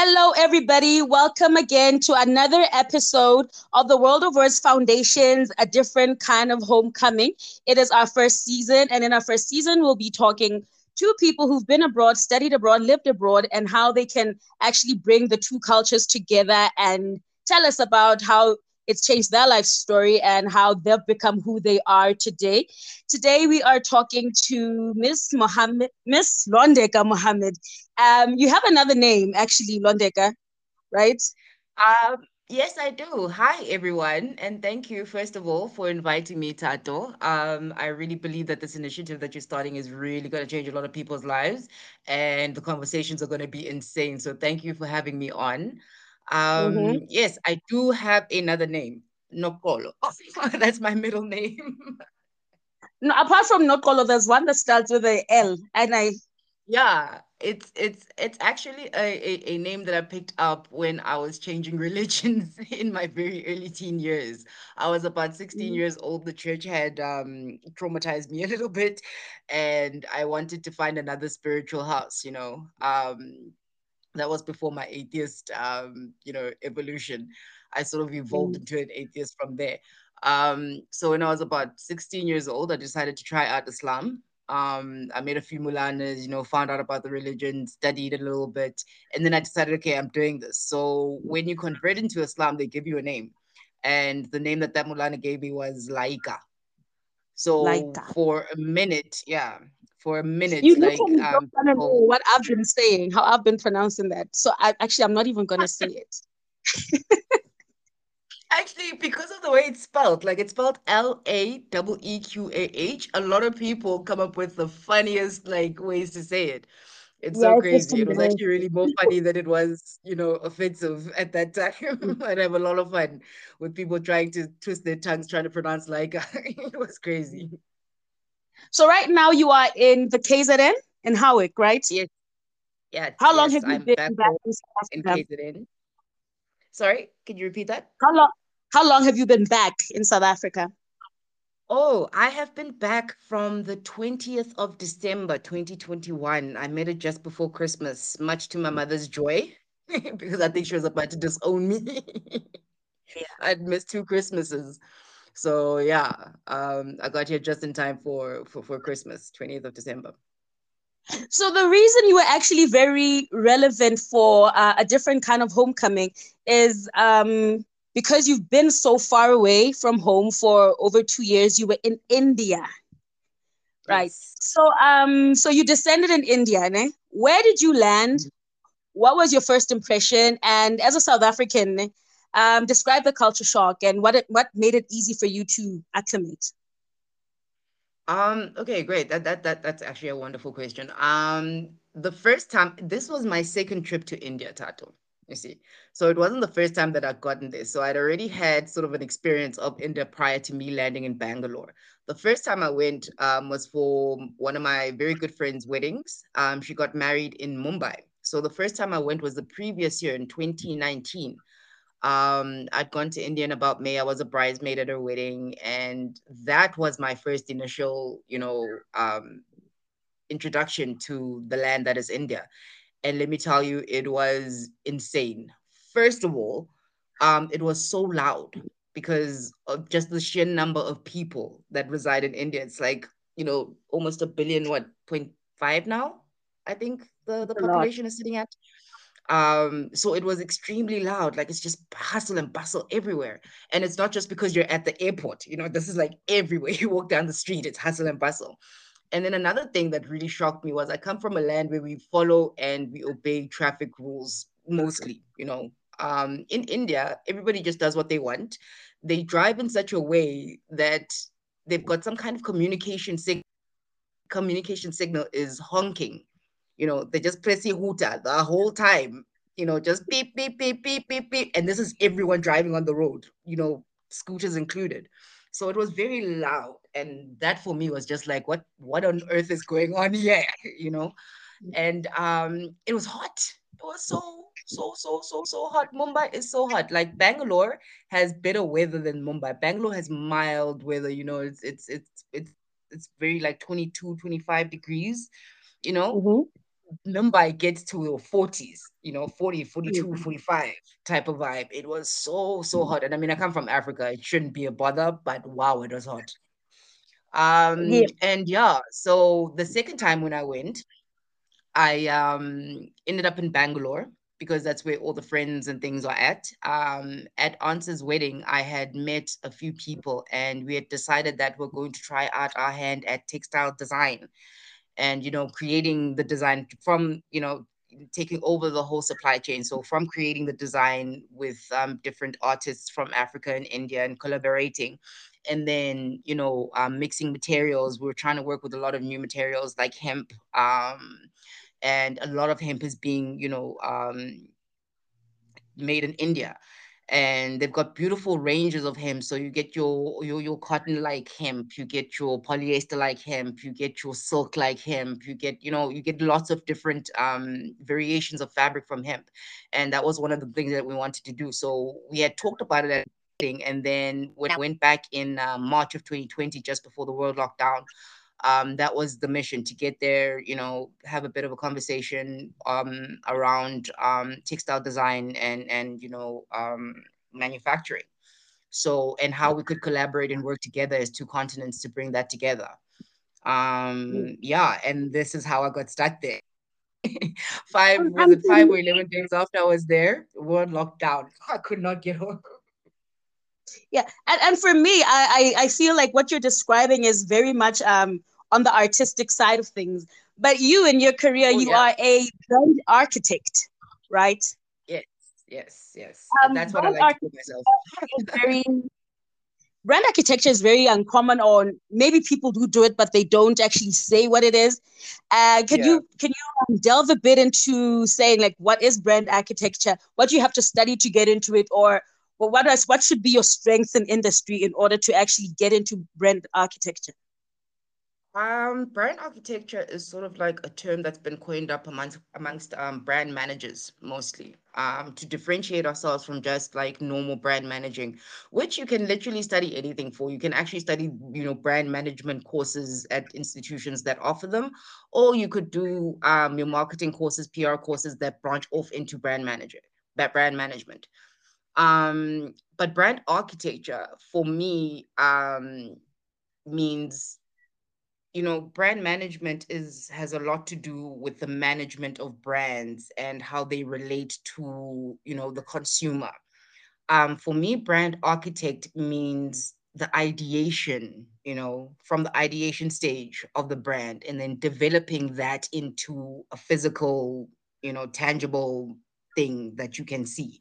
Hello, everybody. Welcome again to another episode of the World of Words Foundations, a different kind of homecoming. It is our first season, and in our first season, we'll be talking to people who've been abroad, studied abroad, lived abroad, and how they can actually bring the two cultures together and tell us about how it's changed their life story and how they've become who they are today. Today we are talking to Miss Mohammed, Miss Londeka Mohammed. Um, you have another name actually, Londeka, right? Um, yes, I do. Hi, everyone, and thank you first of all for inviting me, Tato. Um, I really believe that this initiative that you're starting is really going to change a lot of people's lives, and the conversations are going to be insane. So thank you for having me on. Um, mm-hmm. yes, I do have another name, Nokolo. That's my middle name. no, apart from Nokolo, there's one that starts with a L, and I. Yeah, it's it's it's actually a, a, a, name that I picked up when I was changing religions in my very early teen years. I was about 16 mm-hmm. years old. The church had um, traumatized me a little bit, and I wanted to find another spiritual house, you know. Um, that was before my atheist um, you know evolution. I sort of evolved mm. into an atheist from there. Um, so when i was about 16 years old i decided to try out islam. Um, i made a few maulanas you know found out about the religion studied a little bit and then i decided okay i'm doing this. So when you convert into islam they give you a name. And the name that that maulana gave me was laika. So Laika. for a minute yeah for a minute. You like, um, don't know what I've been saying, how I've been pronouncing that. So I actually I'm not even gonna say it. actually, because of the way it's spelled, like it's spelled L A W E Q A H. A lot of people come up with the funniest like ways to say it. It's yeah, so crazy. It was actually really more funny than it was, you know, offensive at that time. Mm. I'd have a lot of fun with people trying to twist their tongues, trying to pronounce like it was crazy. So right now you are in the KZN in Howick, right? Yes. Yeah. How long have you I'm been back, back in, in KZN? Sorry, can you repeat that? How long how long have you been back in South Africa? Oh, I have been back from the 20th of December 2021. I made it just before Christmas, much to my mother's joy, because I think she was about to disown me. yeah. I'd missed two Christmases. So yeah, um, I got here just in time for for, for Christmas, 20th of December. So the reason you were actually very relevant for uh, a different kind of homecoming is um, because you've been so far away from home for over two years. You were in India, right? Yes. So um, so you descended in India, ne? Where did you land? What was your first impression? And as a South African, um, describe the culture shock and what it, what made it easy for you to acclimate. Um, okay, great. That, that that that's actually a wonderful question. Um, the first time this was my second trip to India, Tato. You see, so it wasn't the first time that I'd gotten this. So I'd already had sort of an experience of India prior to me landing in Bangalore. The first time I went um, was for one of my very good friends' weddings. Um, she got married in Mumbai. So the first time I went was the previous year in 2019. Um, I'd gone to India in about May. I was a bridesmaid at her wedding, and that was my first initial, you know, um, introduction to the land that is India. And let me tell you, it was insane. First of all, um, it was so loud because of just the sheer number of people that reside in India. It's like, you know, almost a billion, what, 0.5 now? I think the, the population is sitting at. Um, so it was extremely loud, like it's just hustle and bustle everywhere. And it's not just because you're at the airport, you know, this is like everywhere you walk down the street, it's hustle and bustle. And then another thing that really shocked me was I come from a land where we follow and we obey traffic rules mostly, you know. Um, in India, everybody just does what they want. They drive in such a way that they've got some kind of communication signal. Communication signal is honking you know, they just press hooter the whole time, you know, just beep, beep, beep, beep, beep, beep. And this is everyone driving on the road, you know, scooters included. So it was very loud. And that for me was just like, what, what on earth is going on here? You know? And um, it was hot. It was so, so, so, so, so hot. Mumbai is so hot. Like Bangalore has better weather than Mumbai. Bangalore has mild weather, you know, it's it's it's it's it's very like 22, 25 degrees, you know. Mm-hmm Mumbai gets to your 40s, you know, 40, 42, 45 type of vibe. It was so, so hot. And I mean, I come from Africa. It shouldn't be a bother, but wow, it was hot. Um, yeah. and yeah, so the second time when I went, I um ended up in Bangalore because that's where all the friends and things are at. Um, at Aunt's wedding, I had met a few people and we had decided that we're going to try out our hand at textile design and, you know, creating the design from, you know, taking over the whole supply chain. So from creating the design with um, different artists from Africa and India and collaborating, and then you know um, mixing materials. We're trying to work with a lot of new materials like hemp, um, and a lot of hemp is being you know um, made in India and they've got beautiful ranges of hemp. So you get your your, your cotton like hemp, you get your polyester like hemp, you get your silk like hemp, you get you know you get lots of different um, variations of fabric from hemp, and that was one of the things that we wanted to do. So we had talked about it and then when I went back in uh, March of 2020, just before the world lockdown, um, that was the mission to get there, you know, have a bit of a conversation um, around um, textile design and and you know um, manufacturing. So and how we could collaborate and work together as two continents to bring that together. Um, mm. yeah, and this is how I got stuck there. five was it five or eleven days after I was there, world locked down. I could not get home yeah and, and for me I, I, I feel like what you're describing is very much um on the artistic side of things. But you in your career oh, you yeah. are a brand architect right? Yes yes yes. Um, that's what i like to myself. very brand architecture is very uncommon or maybe people do do it but they don't actually say what it is. Uh, can yeah. you can you um, delve a bit into saying like what is brand architecture? What do you have to study to get into it? Or well, what is what should be your strengths in industry in order to actually get into brand architecture? Um, brand architecture is sort of like a term that's been coined up amongst amongst um, brand managers mostly um, to differentiate ourselves from just like normal brand managing, which you can literally study anything for. You can actually study, you know, brand management courses at institutions that offer them, or you could do um, your marketing courses, PR courses that branch off into brand manager, that brand management. Um, but brand architecture for me um, means, you know, brand management is has a lot to do with the management of brands and how they relate to, you know, the consumer. Um, for me, brand architect means the ideation, you know, from the ideation stage of the brand and then developing that into a physical, you know, tangible thing that you can see.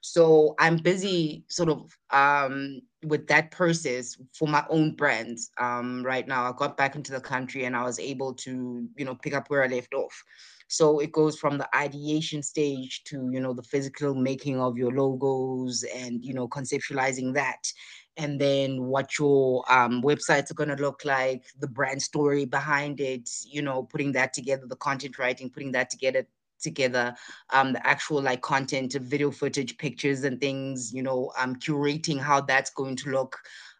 So I'm busy sort of um, with that process for my own brand um, right now. I got back into the country and I was able to, you know, pick up where I left off. So it goes from the ideation stage to, you know, the physical making of your logos and, you know, conceptualizing that. And then what your um, websites are going to look like, the brand story behind it, you know, putting that together, the content writing, putting that together, together um, the actual like content video footage pictures and things you know um, curating how that's going to look.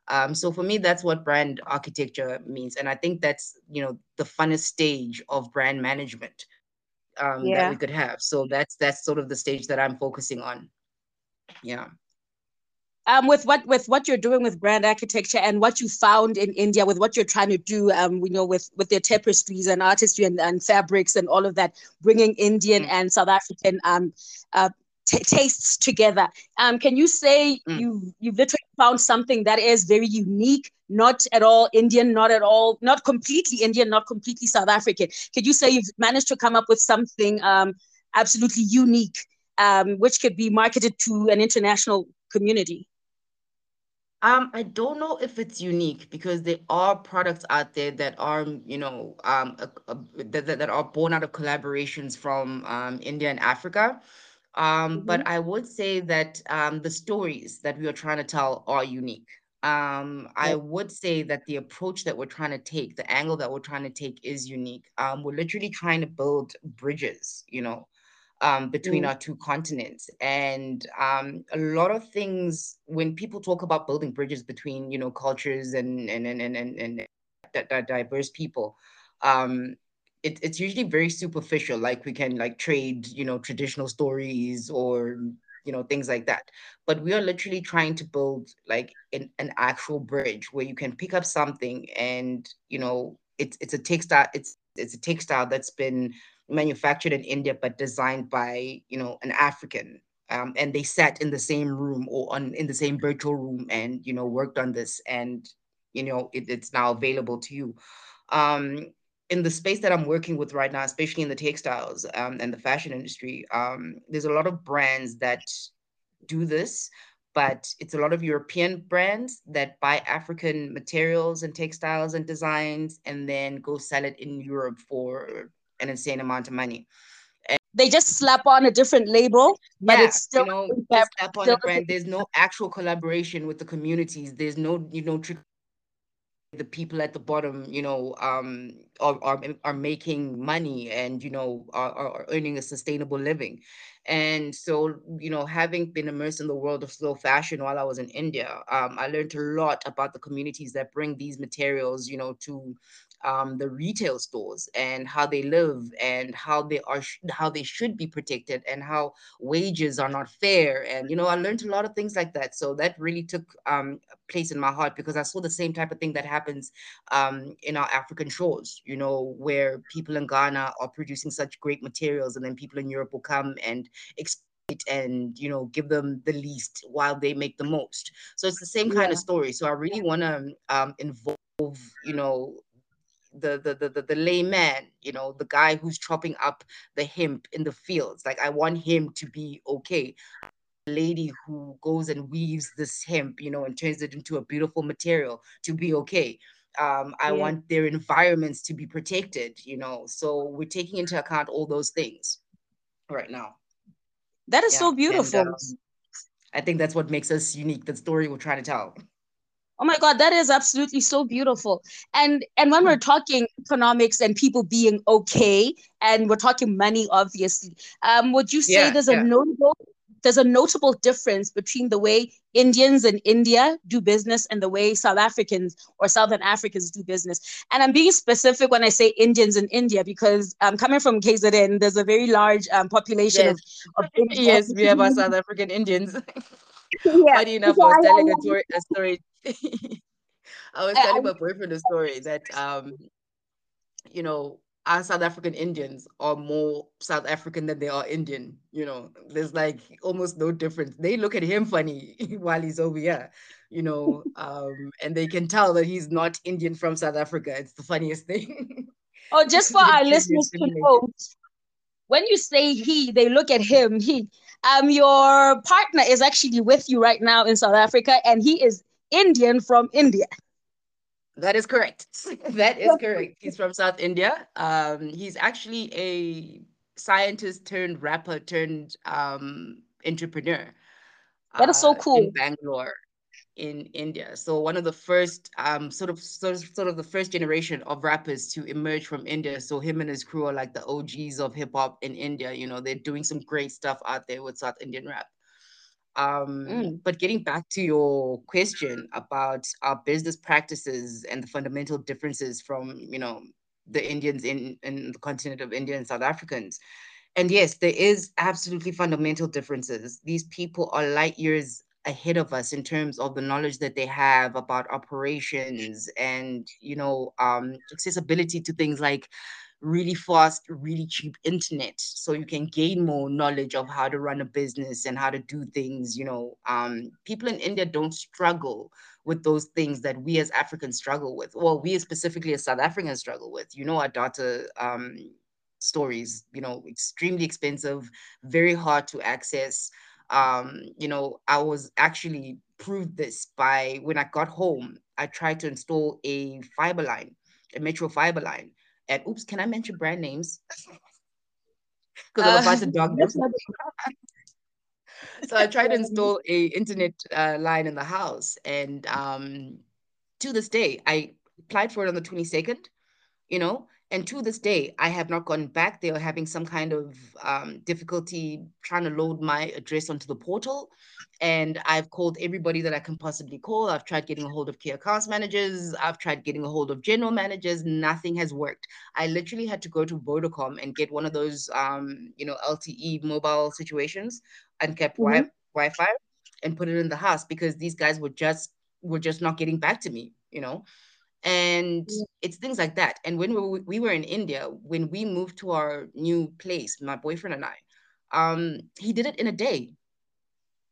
Um, so for me that's what brand architecture means. And i think that's you know the funnest stage of brand management um, yeah. that we could have. So that's that's sort of the stage that i'm focusing on. Yeah um, with what with what you're doing with brand architecture and what you found in India with what you're trying to do, um, you know, with with their tapestries and artistry and, and fabrics and all of that, bringing Indian mm. and South African um, uh, t- tastes together. Um, can you say mm. you you've literally found something that is very unique, not at all Indian, not at all, not completely Indian, not completely South African? Could you say you've managed to come up with something um, absolutely unique, um, which could be marketed to an international community? Um, I don't know if it's unique because there are products out there that are, you know, um, a, a, that, that are born out of collaborations from um, India and Africa. Um, but mm-hmm. I would say that um, the stories that we are trying to tell are unique. Um, I would say that the approach that we're trying to take, the angle that we're trying to take is unique. Um, we're literally trying to build bridges, you know, um, between mm. our two continents. And um, a lot of things, when people talk about building bridges between, you know, cultures and and and and and, and diverse people, um, it, it's usually very superficial like we can like trade you know traditional stories or you know things like that but we are literally trying to build like an, an actual bridge where you can pick up something and you know it's it's a textile it's it's a textile that's been manufactured in India but designed by you know an African. Um, and they sat in the same room or on in the same virtual room and you know worked on this. And you know it, it's now available to you. Um, in the space that i'm working with right now especially in the textiles um, and the fashion industry um, there's a lot of brands that do this but it's a lot of european brands that buy african materials and textiles and designs and then go sell it in europe for an insane amount of money And they just slap on a different label, but yeah, it's still you know slap on a brand. There's no actual collaboration with the communities. There's no you know the people at the bottom, you know, um, are, are, are making money and, you know, are, are earning a sustainable living. And so, you know, having been immersed in the world of slow fashion while I was in India, um, I learned a lot about the communities that bring these materials, you know, to um, the retail stores and how they live and how they are how they should be protected and how wages are not fair and you know i learned a lot of things like that. So that really took um, place in my heart because i saw the same type of thing that happens um, in our african shores you know where people in ghana are producing such great materials and then people in europe will come and exploit and you know give them the least while they make the most. So it's the same kind yeah. of story. So i really want to um, involve you know the, the the the the layman, you know, the guy who's chopping up the hemp in the fields. Like I want him to be okay. Lady who goes and weaves this hemp, you know, and turns it into a beautiful material to be okay. Um, I yeah. want their environments to be protected, you know. So we're taking into account all those things right now. That is yeah. so beautiful. And, um, I think that's what makes us unique. The story we're trying to tell. Oh my God, that is absolutely so beautiful. And and when we're talking economics and people being okay, and we're talking money, obviously, um, would you say yeah, there's yeah. a notable there's a notable difference between the way Indians in India do business and the way South Africans or Southern Africans do business. And I'm being specific when I say Indians in India because I'm um, coming from KZN. There's a very large um, population yes. of, of yes, we have our South African Indians. yeah. Funny enough, I was telling a story, a story I was telling my boyfriend a story that um, you know, our South African Indians are more South African than they are Indian. You know, there's like almost no difference. They look at him funny while he's over here, you know, um, and they can tell that he's not Indian from South Africa. It's the funniest thing. Oh, just for our listeners to know, when you say he, they look at him. He, um, your partner is actually with you right now in South Africa, and he is Indian from India. That is correct. that is correct. He's from South India. Um, he's actually a scientist turned rapper turned um, entrepreneur. That is so cool. Uh, in Bangalore, in India. So one of the first, um, sort of, sort of, sort of the first generation of rappers to emerge from India. So him and his crew are like the OGs of hip hop in India. You know, they're doing some great stuff out there with South Indian rap. Um, mm. But getting back to your question about our business practices and the fundamental differences from, you know, the Indians in, in the continent of India and South Africans. And yes, there is absolutely fundamental differences. These people are light years ahead of us in terms of the knowledge that they have about operations and you know um, accessibility to things like really fast, really cheap internet. So you can gain more knowledge of how to run a business and how to do things. You know, um, people in India don't struggle with those things that we as Africans struggle with. Well, we specifically as South Africans struggle with. You know, our data um, stories, you know, extremely expensive, very hard to access. Um, you know, I was actually proved this by when I got home, I tried to install a fiber line, a metro fiber line and oops, can I mention brand names? Because I'm about to dog so I tried to install a internet uh, line in the house, and um, to this day, I applied for it on the 22nd, you know, And to this day, I have not gone back. They are having some kind of um, difficulty trying to load my address onto the portal. And I've called everybody that I can possibly call. I've tried getting a hold of key accounts managers. I've tried getting a hold of general managers. Nothing has worked. I literally had to go to Vodacom and get one of those, um, you know, LTE mobile situations, uncapped mm-hmm. wi- Wi-Fi, and put it in the house because these guys were just were just not getting back to me. You know, and it's things like that and when we, we were in india when we moved to our new place my boyfriend and i um he did it in a day.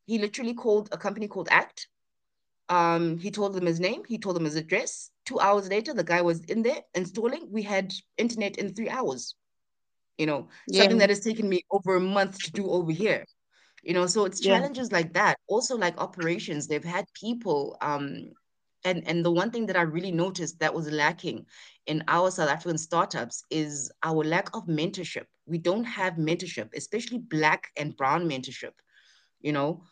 He literally called a company called ACT. Um he told them his name he told them his address. Two hours later the guy was in there installing. We had internet in three hours you know yeah. something that has taken me over a month to do over here you know so it's challenges yeah. like that. Also like operations they've had people um and and the one thing that I really noticed that was lacking in our South African startups is our lack of mentorship. We don't have mentorship, especially black and brown mentorship. You know,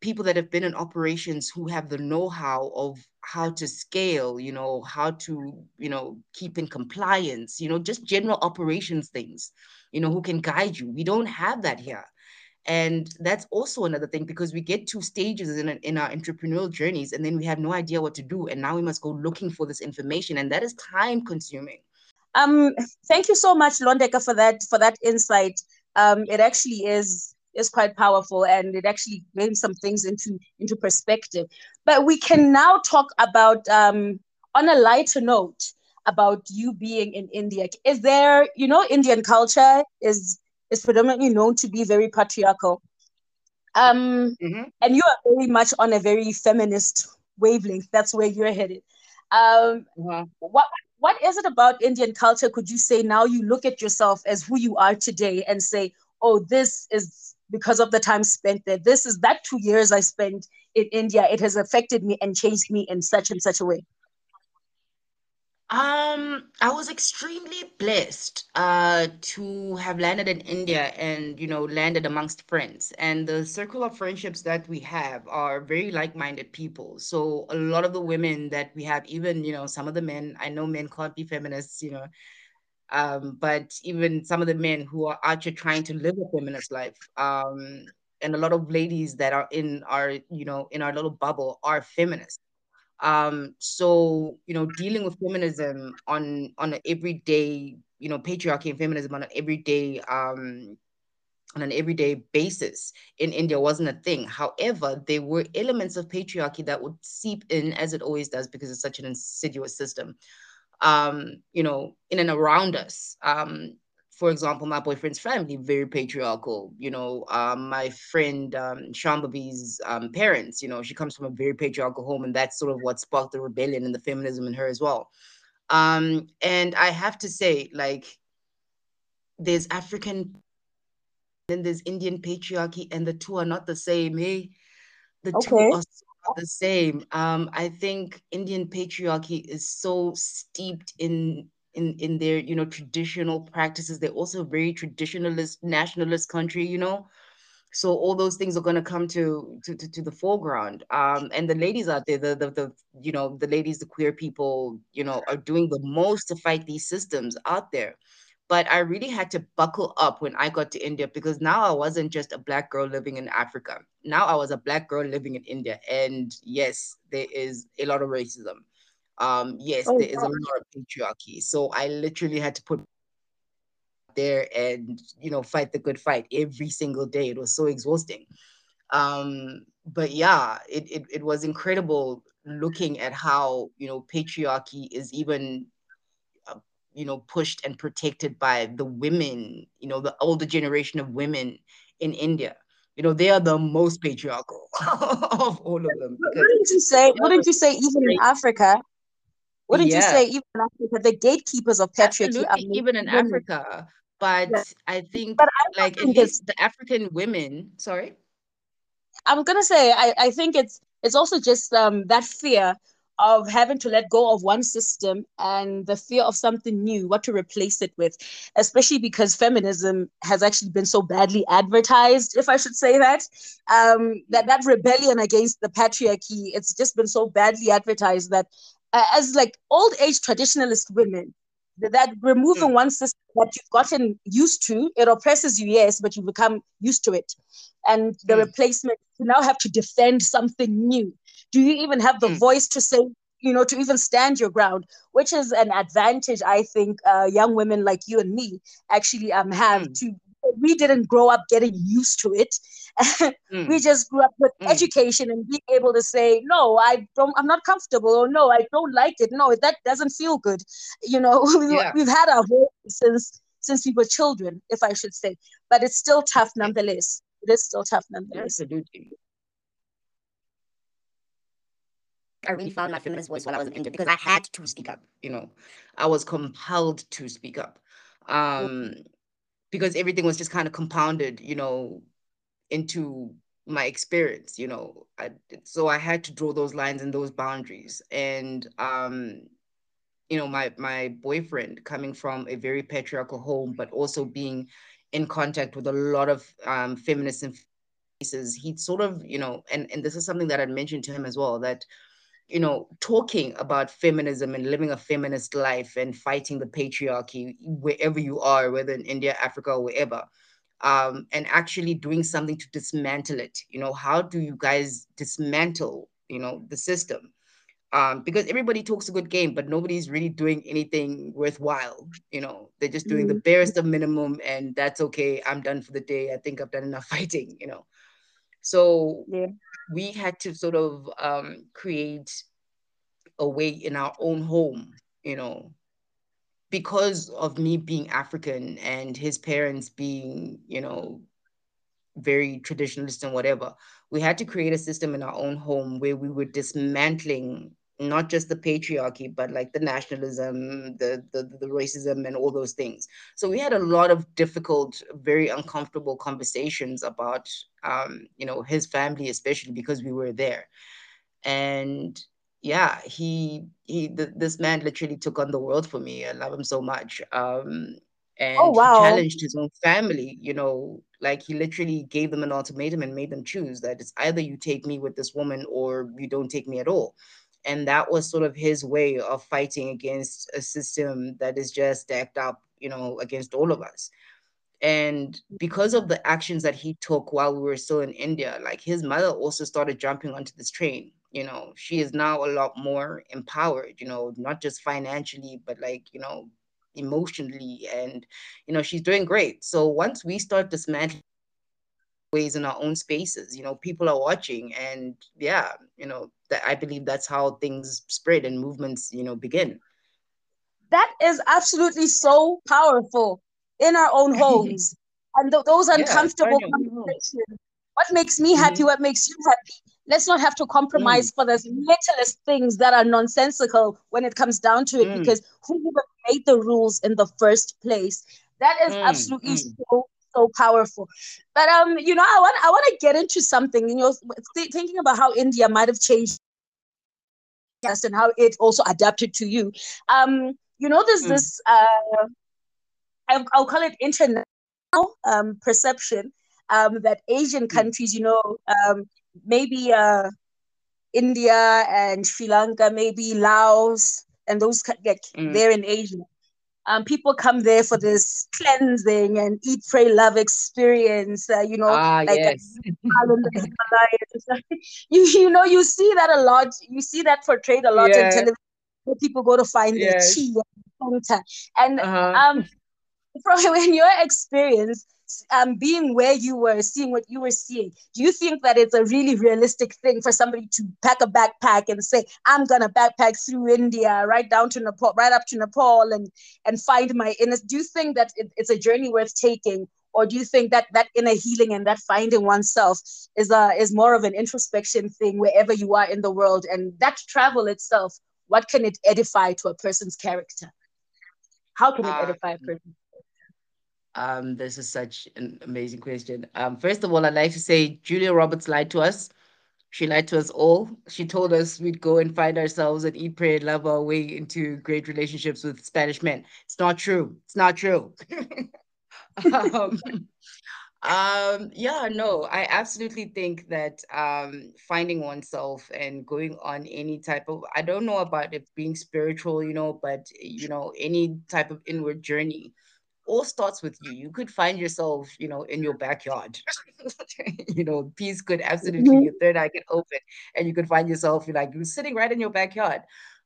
people that have been in operations who have the know-how of how to scale, you know, how to, you know, keep in compliance, you know, just general operations things, you know, who can guide you. We don't have that here. And that's also another thing because we get to stages in, in our entrepreneurial journeys and then we have no idea what to do. And now we must go looking for this information. And that is time consuming. Um, thank you so much, Londeka, for that for that insight. Um, it actually is is quite powerful and it actually brings some things into into perspective. But we can now talk about um, on a lighter note about you being in India. Is there, you know, Indian culture is is predominantly known to be very patriarchal. Um, mm-hmm. And you are very much on a very feminist wavelength. That's where you're headed. Um, mm-hmm. What what is it about Indian culture? Could you say now you look at yourself as who you are today and say, oh, this is because of the time spent there. This is that two years I spent in India. It has affected me and changed me in such and such a way. Um, I was extremely blessed uh to have landed in India and you know landed amongst friends. And the circle of friendships that we have are very like-minded people. So a lot of the women that we have, even you know some of the men, I know men can't be feminists, you know, um, but even some of the men who are actually trying to live a feminist life, um, and a lot of ladies that are in our you know in our little bubble are feminists um, so you know, dealing with feminism on on an everyday, you know, patriarchy and feminism on an everyday um on an everyday basis in India wasn't a thing. However, there were elements of patriarchy that would seep in as it always does because it's such an insidious system. Um, you know, in and around us. Um, for example, my boyfriend's family, very patriarchal. You know, um, my friend um, Shambhavi's um, parents, you know, she comes from a very patriarchal home, and that's sort of what sparked the rebellion and the feminism in her as well. Um, and I have to say, like, there's African, then there's Indian patriarchy, and the two are not the same. Hey, the okay. two are not the same. Um, I think Indian patriarchy is so steeped in in in their you know traditional practices. They're also a very traditionalist nationalist country you know? So all those things are going to come to, to to the foreground. Um and the ladies out there the, the the you know the ladies the queer people you know are doing the most to fight these systems out there. But i really had to buckle up when i got to india because now i wasn't just a black girl living in africa. Now i was a black girl living in india. And yes there is a lot of racism um, yes, oh, there is a lot of patriarchy. So I literally had to put there and you know fight the good fight every single day. It was so exhausting. Um, but yeah, it, it it was incredible looking at how you know patriarchy is even uh, you know pushed and protected by the women you know the older generation of women in india you know they are the most patriarchal of all of them wouldn't you say wouldn't you say even in africa wouldn't yeah. you say even in Africa, the gatekeepers of patriarchy Absolutely, even in women. Africa. But yeah. I think but I like think at the African women, sorry. I'm gonna say I, I think it's it's also just um that fear of having to let go of one system and the fear of something new, what to replace it with, especially because feminism has actually been so badly advertised, if I should say that. Um, that that rebellion against the patriarchy, it's just been so badly advertised that uh, as like old age traditionalist women, that removing mm. one system that you've gotten used to, it oppresses you, yes, but you become used to it. And the mm. replacement, you now have to defend something new. Do you even have the mm. voice to say, you know, to even stand your ground, which is an advantage I think uh, young women like you and me actually um, have mm. to we didn't grow up getting used to it. mm. We just grew up with mm. education and being able to say, no, I don't, I'm not comfortable, or no, I don't like it. No, that doesn't feel good. You know, yeah. we've had our since since we were children, if I should say. But it's still tough nonetheless. It is still tough nonetheless. Absolutely. I really found my feminist voice while I was in India because I had to speak up. You know, I was compelled to speak up. Um, because everything was just kind of compounded, you know, into my experience, you know. I, so I had to draw those lines and those boundaries. And um, you know, my my boyfriend coming from a very patriarchal home, but also being in contact with a lot of um, feminists and faces, he sort of, you know, and and this is something that I mentioned to him as well that you know, talking about feminism and living a feminist life and fighting the patriarchy wherever you are, whether in India, Africa, or wherever, um, and actually doing something to dismantle it. You know, how do you guys dismantle, you know, the system? Um, because everybody talks a good game, but nobody's really doing anything worthwhile. You know, they're just doing mm-hmm. the barest of minimum, and that's okay. I'm done for the day. I think I've done enough fighting. You know, so yeah we had to sort of um, create a way in our own home, you know, because of me being African and his parents being, you know, very traditionalist and whatever, we had to create a system in our own home where we were dismantling not just the patriarchy, but like the nationalism, the, the the racism, and all those things. So we had a lot of difficult, very uncomfortable conversations about, um, you know, his family, especially because we were there, and yeah, he he th- this man literally took on the world for me. I love him so much. Um, and oh, wow. he challenged his own family. You know, like he literally gave them an ultimatum and made them choose that it's either you take me with this woman or you don't take me at all and that was sort of his way of fighting against a system that is just stacked up you know against all of us. And because of the actions that he took while we were still in india like his mother also started jumping onto this train you know. She is now a lot more empowered you know not just financially but like you know emotionally and you know she's doing great. So once we start dismantling ways in our own spaces you know people are watching and yeah you know that i believe that's how things spread and movements you know begin that is absolutely so powerful in our own homes and th- those uncomfortable yeah, conversations what makes me happy mm-hmm. what makes you happy let's not have to compromise mm. for the littlest things that are nonsensical when it comes down to it mm. because who even made the rules in the first place that is mm. absolutely mm. so so powerful. But um, you know, I want I want to get into something. You know, th- thinking about how India might have changed us and how it also adapted to you. Um, you know, there's mm. this uh, I'll, I'll call it international um perception um that Asian mm. countries, you know, um maybe uh India and Sri Lanka, maybe Laos, and those like mm. they're in Asia um, people come there for this cleansing and eat, pray, love experience. Uh, you know, ah, like yes. you you know you see that a lot. You see that portrayed a lot yeah. in television. Where people go to find yes. their chi and uh-huh. um, from in your experience, um, being where you were, seeing what you were seeing, do you think that it's a really realistic thing for somebody to pack a backpack and say, I'm gonna backpack through India, right down to Nepal, right up to Nepal, and and find my inner? Do you think that it, it's a journey worth taking, or do you think that that inner healing and that finding oneself is a is more of an introspection thing wherever you are in the world, and that travel itself, what can it edify to a person's character? How can it uh, edify a person? Um, this is such an amazing question. Um, first of all, I'd like to say Julia Roberts lied to us. She lied to us all. She told us we'd go and find ourselves and eat, pray, and love our way into great relationships with Spanish men. It's not true. It's not true. um, um yeah no i absolutely think that um finding oneself and going on any type of i don't know about it being spiritual you know but you know any type of inward journey all starts with you. You could find yourself you know in your backyard. You know peace could absolutely Mhm. your third eye could open and you could find yourself like you're sitting right in your backyard.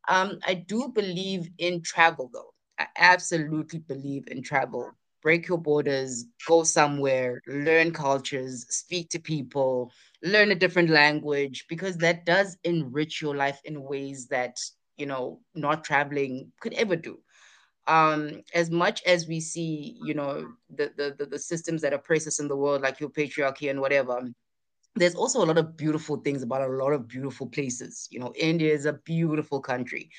Um i do believe in travel though. I absolutely believe in travel. Break your borders, go somewhere, learn cultures, speak to people, learn a different language, because that does enrich your life in ways that, you know, not traveling could ever do. Um, as much as we see, you know, the, the the systems that oppress us in the world, like your patriarchy and whatever, there's also a lot of beautiful things about a lot of beautiful places. You know, India is a beautiful country.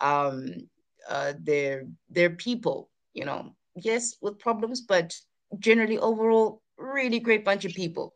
Um, uh, their their people, you know, yes, with problems, but generally overall, really great bunch of people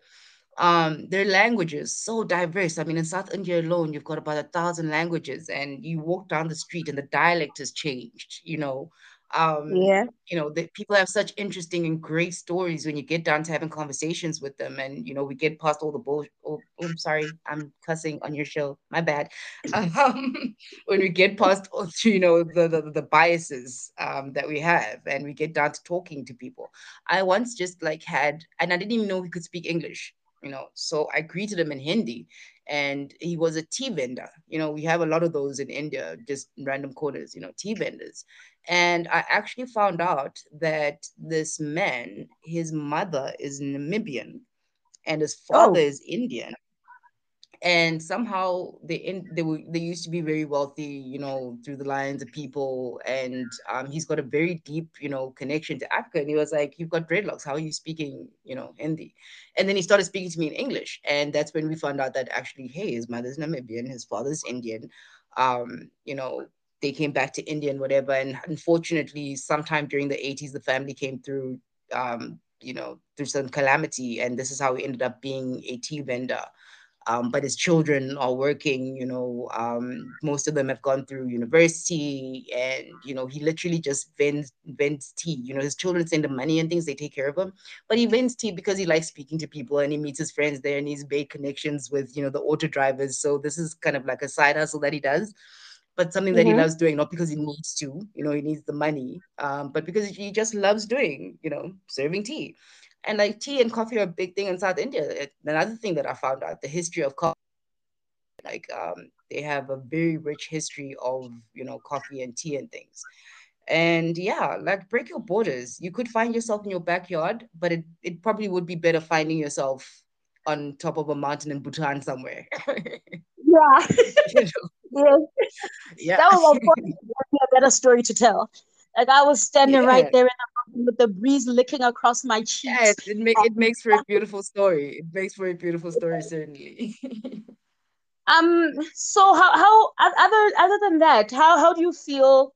um their languages so diverse. I mean in south india alone you've got about a thousand languages and you walk down the street and the dialect has changed you know? Um Yeah. you know the people have such interesting and great stories when you get down to having conversations with them and you know we get past all the bull oh, oh i'm sorry i'm cussing on your show my bad. Um when we get past all, you know the, the the biases um that we have and we get down to talking to people. I once just like had and i didn't even know he could speak english you know. So I greeted him in Hindi and he was a tea vendor. You know, we have a lot of those in India, just random corners, you know, tea vendors. And I actually found out that this man, his mother is Namibian and his oh. father Oh. is Indian and somehow they in they were they used to be very wealthy you know through the lines of people and um he's got a very deep you know connection to africa and he was like you've got dreadlocks. How are you speaking you know hindi? And then he started speaking to me in english and that's when we found out that actually hey his mother's namibian his father's indian. Um you know they came back to india and whatever and unfortunately sometime during the 80s the family came through um you know through some calamity and this is how he ended up being a tea vendor um, but his children are working you know um, most of them have gone through university and you know he literally just vends vends tea. You know his children send him money and things they take care of him but he vends tea because he likes speaking to people and he meets his friends there and he's made connections with you know the auto drivers. So this is kind of like a side hustle that he does but something that he Mm-hmm. loves doing not because he needs to you know he needs the money um, but because he just loves doing you know serving tea and like tea and coffee are a big thing in South India. It, another thing that I found out, the history of coffee, like um, they have a very rich history of you know coffee and tea and things. And yeah, like break your borders. You could find yourself in your backyard, but it, it probably would be better finding yourself on top of a mountain in Bhutan somewhere. Yeah. you know? yeah. Yeah. That was a better story to tell. Like I was standing right there in the with the breeze licking across my Yeah, cheeks. it, it, make, it makes for a beautiful story. It makes for a beautiful story, certainly. Um. So how how other other than that, how how do you feel?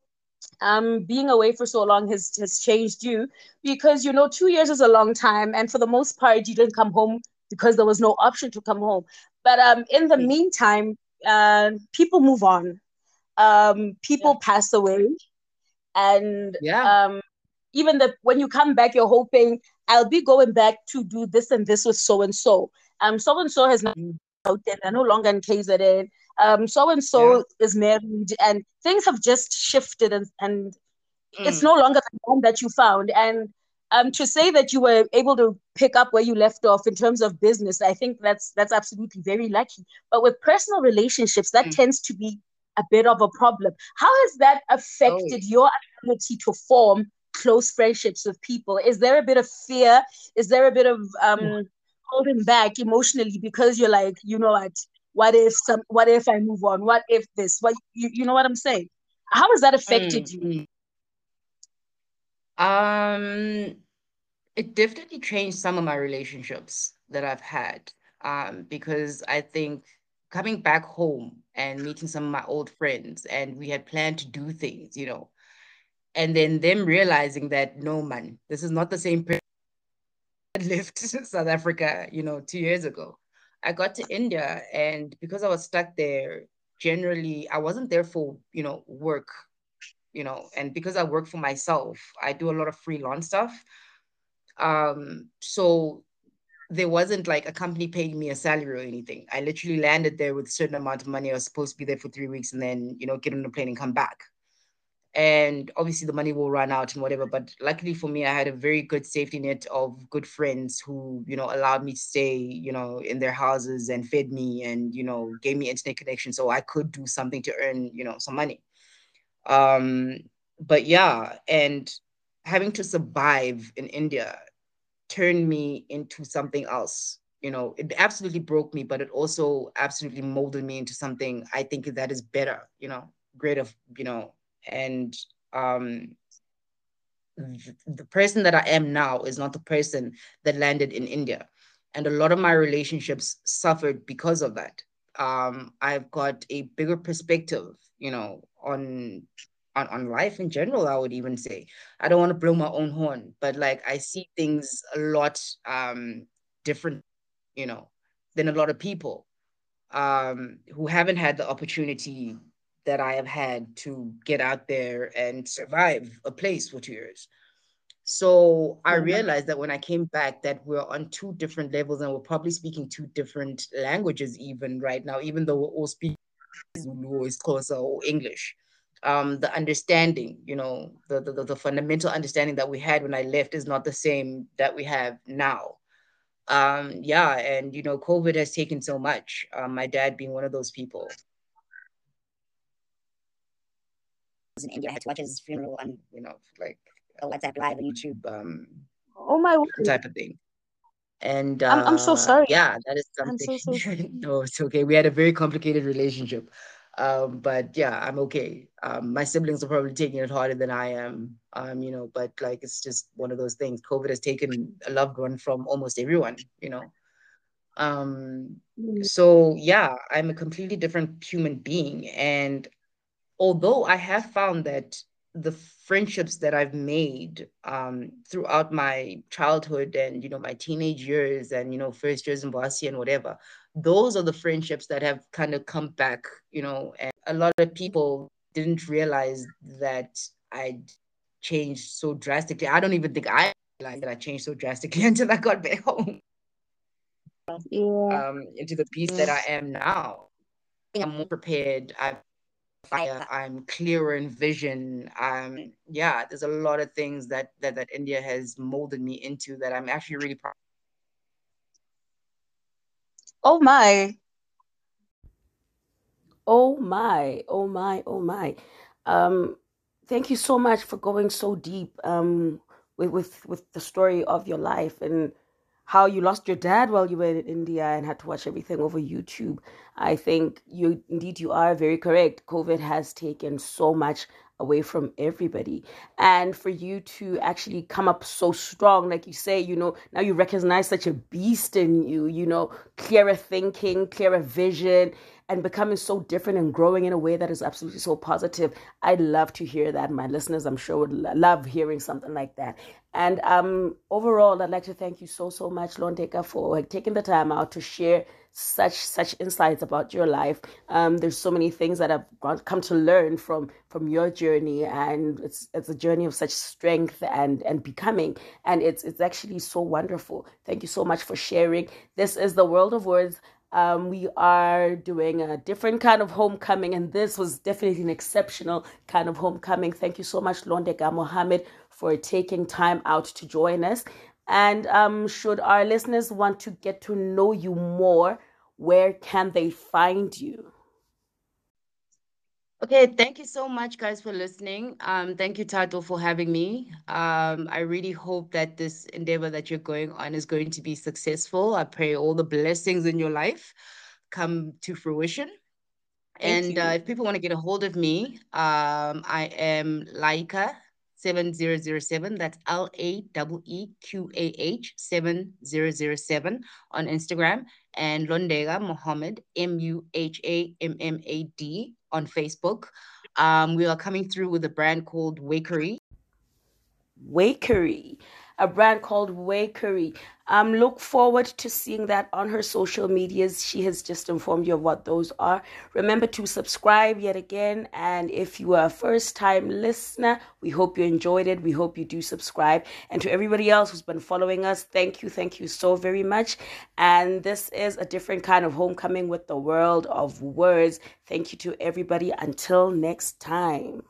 Um, being away for so long has has changed you because you know two years is a long time, and for the most part, you didn't come home because there was no option to come home. But um, in the meantime, uh, people move on. Um, yeah. people pass away, and Yeah. um, even the when you come back, you're hoping I'll be going back to do this and this with so and so. Um, so and so has now Mm, out there, they're no longer in KZN. Um, so and so is married, and things have just shifted, and, and it's Mm, no longer the one that you found. And um, to say that you were able to pick up where you left off in terms of business, I think that's that's absolutely very lucky. But with personal relationships, that mm. tends to be a bit of a problem. How has that Oh, affected your ability to form close friendships with people? Is there a bit of fear? Is there a bit of um, holding back emotionally because you're like, you know what? What if some? What if I move on? What if this? What you, you know what I'm saying? How has that affected Mm, you? mm. Um, it definitely changed some of my relationships that I've had. Um, because I think coming back home and meeting some of my old friends, and we had planned to do things, you know, and then them realizing that no, man, this is not the same person that left South Africa, you know, two years ago. I got to India, and because I was stuck there, generally I wasn't there for, you know, work, you know, and because I work for myself, I do a lot of freelance stuff. Um, so there wasn't like a company paying me a salary or anything. I literally landed there with a certain amount of money. I was supposed to be there for three weeks and then, you know, get on the plane and come back. And obviously the money will run out and whatever. But luckily for me, I had a very good safety net of good friends who, you know, allowed me to stay, you know, in their houses and fed me and, you know, gave me internet connection so I could do something to earn, you know, some money. Um, but yeah, and having to survive in India turned me into something else. You know, it absolutely broke me, but it also absolutely molded me into something I think that is better, you know, greater, you know, and um the person that I am now is not the person that landed in India. And a lot of my relationships suffered because of that. Um, I've got a bigger perspective, you know, on on, on life in general, I would even say. I don't want to blow my own horn, but like I see things a lot um, different, you know, than a lot of people um, who haven't had the opportunity that I have had to get out there and survive a place for two years. So I realized that when I came back, that we're on two different levels and we're probably speaking two different languages even right now, even though we're all speaking Zulu or Xhosa or English um, the understanding, you know, the, the, the fundamental understanding that we had when I left is not the same that we have now. Um, yeah, and you know, COVID has taken so much. Um, my dad being one of those people. In India, I had to watch his funeral on, you know, like a WhatsApp live on YouTube. Um, oh my type of thing. And uh, I'm, I'm so uh, sorry. Yeah, that is something. So, so no, it's okay. We had a very complicated relationship. Um, but yeah, I'm okay. Um, my siblings are probably taking it harder than I am. Um, you know, but like it's just one of those things. COVID has taken a loved one from almost everyone, you know. Um, mm. so yeah, I'm a completely different human being. And although I have found that the friendships that I've made um, throughout my childhood and you know my teenage years and you know first years in Boise and whatever, those are the friendships that have kind of come back, you know, and a lot of people didn't realize that I changed so drastically. I don't even think I realized that I changed so drastically until I got back home. Yeah. Um, into the piece that I am now. I'm more prepared. I'm fire. I'm clearer in vision. Um, yeah, there's a lot of things that that that India has molded me into that I'm actually really proud Oh my. Oh my, oh my, oh my. Um, thank you so much for going so deep um, with, with, with the story of your life and how you lost your dad while you were in India and had to watch everything over YouTube. I think you indeed you are very correct. COVID has taken so much away from everybody. And for you to actually come up so strong, like you say, you know, now you recognize such a beast in you, you know, clearer thinking, clearer vision, and becoming so different and growing in a way that is absolutely so positive. I'd love to hear that. My listeners, I'm sure, would love hearing something like that. And um, overall, I'd like to thank you so, so much, Londeka, for taking the time out to share such such insights about your life. Um, there's so many things that I've come to learn from from your journey, and it's it's a journey of such strength and and becoming, and it's it's actually so wonderful. Thank you so much for sharing. This is the World of Words. Um, we are doing a different kind of homecoming, and this was definitely an exceptional kind of homecoming. Thank you so much, Londeka Muhammad, for taking time out to join us. And um, should our listeners want to get to know you more, where can they find you? Okay, thank you so much, guys, for listening. Um, thank you, Tato, for having me. Um, I really hope that this endeavor that you're going on is going to be successful. I pray all the blessings in your life come to fruition. Thank and uh, if people want to get a hold of me, um, I am Laeeqah 7007. That's L A E E Q A H 7007 on Instagram. And Londeka Muhammad, M U H A M M A D on Facebook. Um, we are coming through with a brand called Wakery. Wakery. A brand called Wakery. Um, look forward to seeing that on her social medias. She has just informed you of what those are. Remember to subscribe yet again. And if you are a first time listener, we hope you enjoyed it. We hope you do subscribe. And to everybody else who's been following us, thank you. Thank you so very much. And this is a different kind of homecoming with the world of words. Thank you to everybody. Until next time.